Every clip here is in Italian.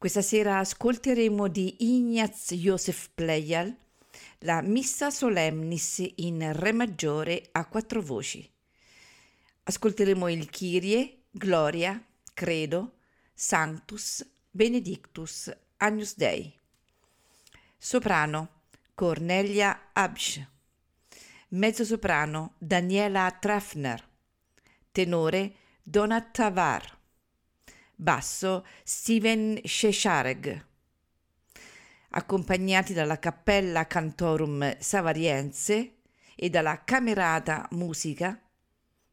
Questa sera ascolteremo di Ignaz Josef Pleyel la Missa Solemnis in Re maggiore a quattro voci. Ascolteremo il Kyrie, Gloria, Credo, Sanctus, Benedictus, Agnus Dei. Soprano Cornelia Absch. Mezzosoprano Daniela Trafner. Tenore Donat Tavar. Basso Steven Sheshareg. Accompagnati dalla Cappella Cantorum Savariense e dalla Camerata Musica,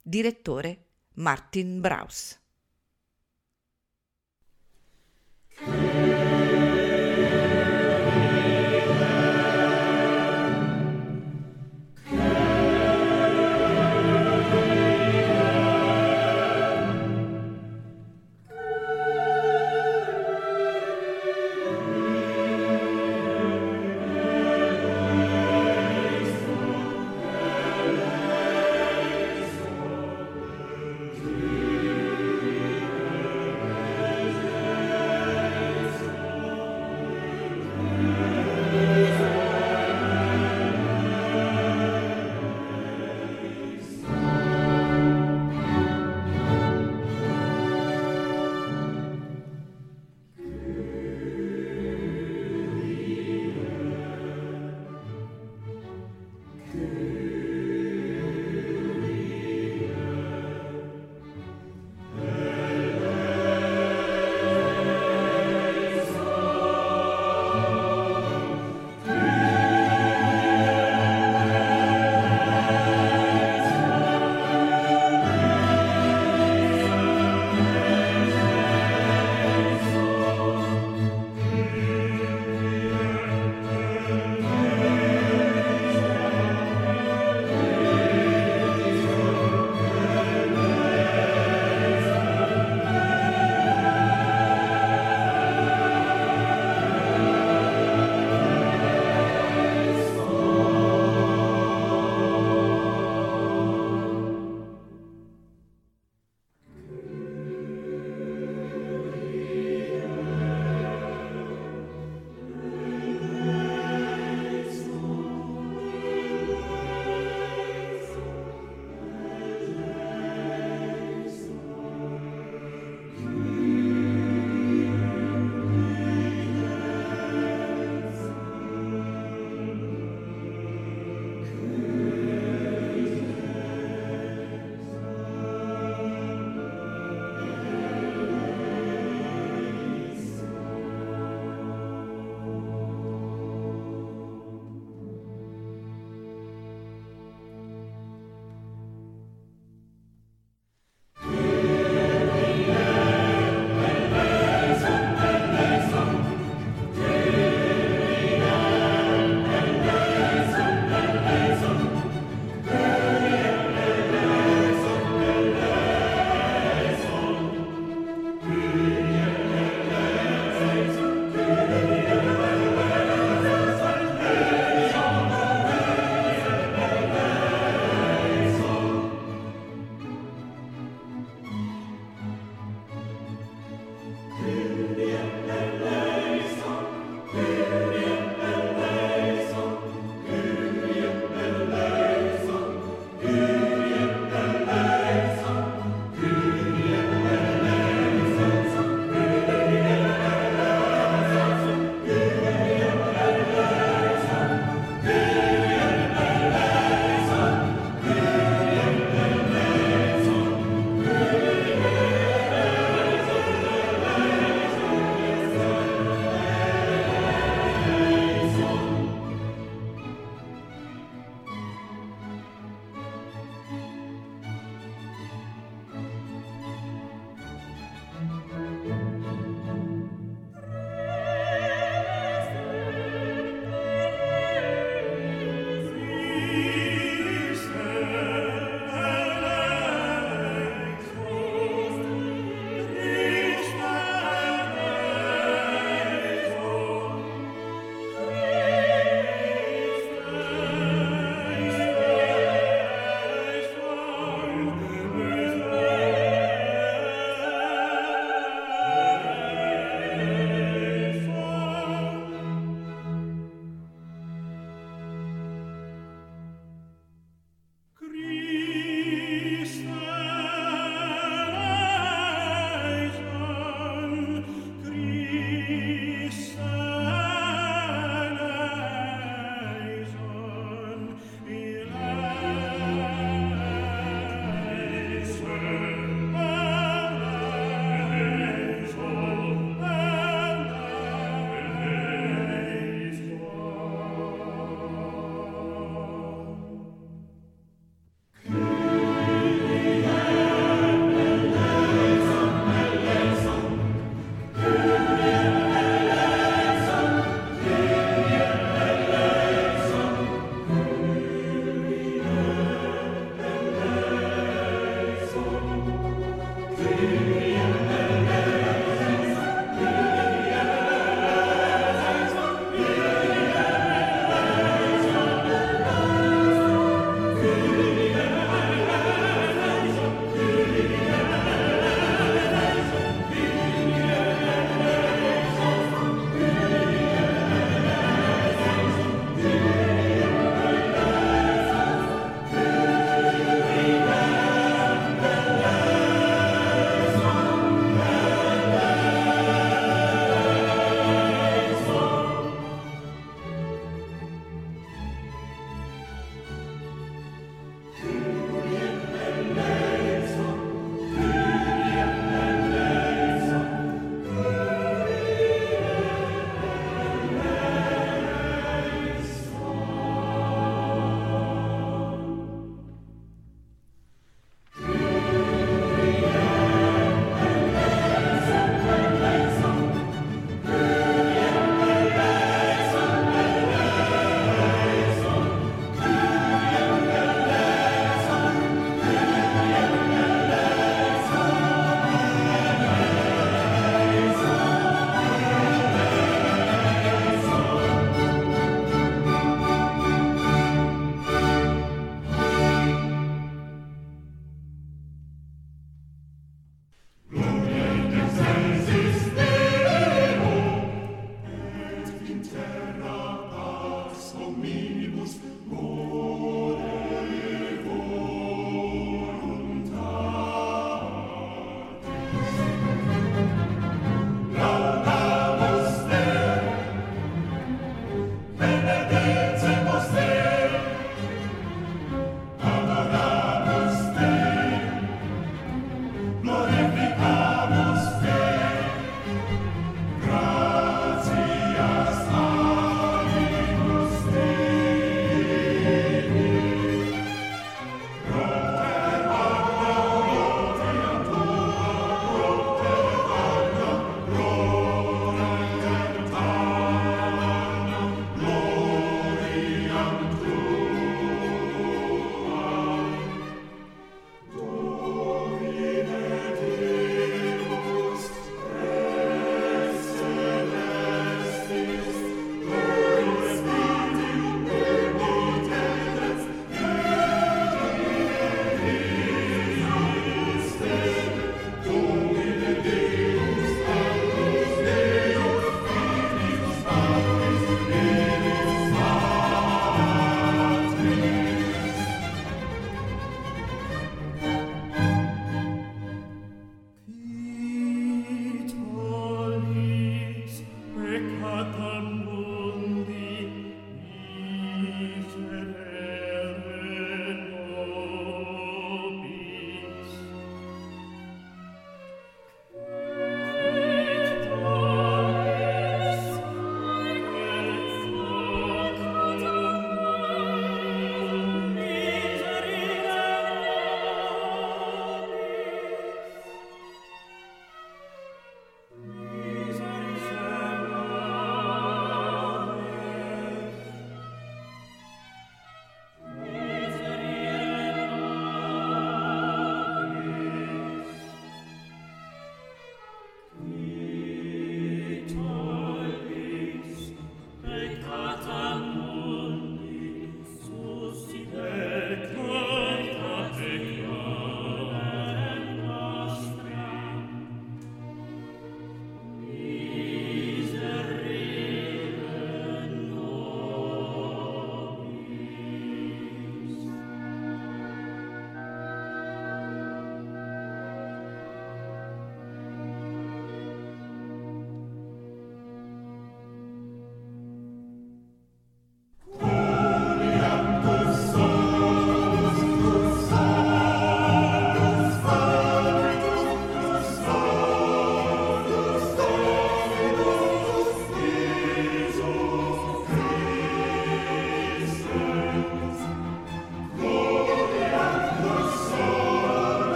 direttore Martin Braus.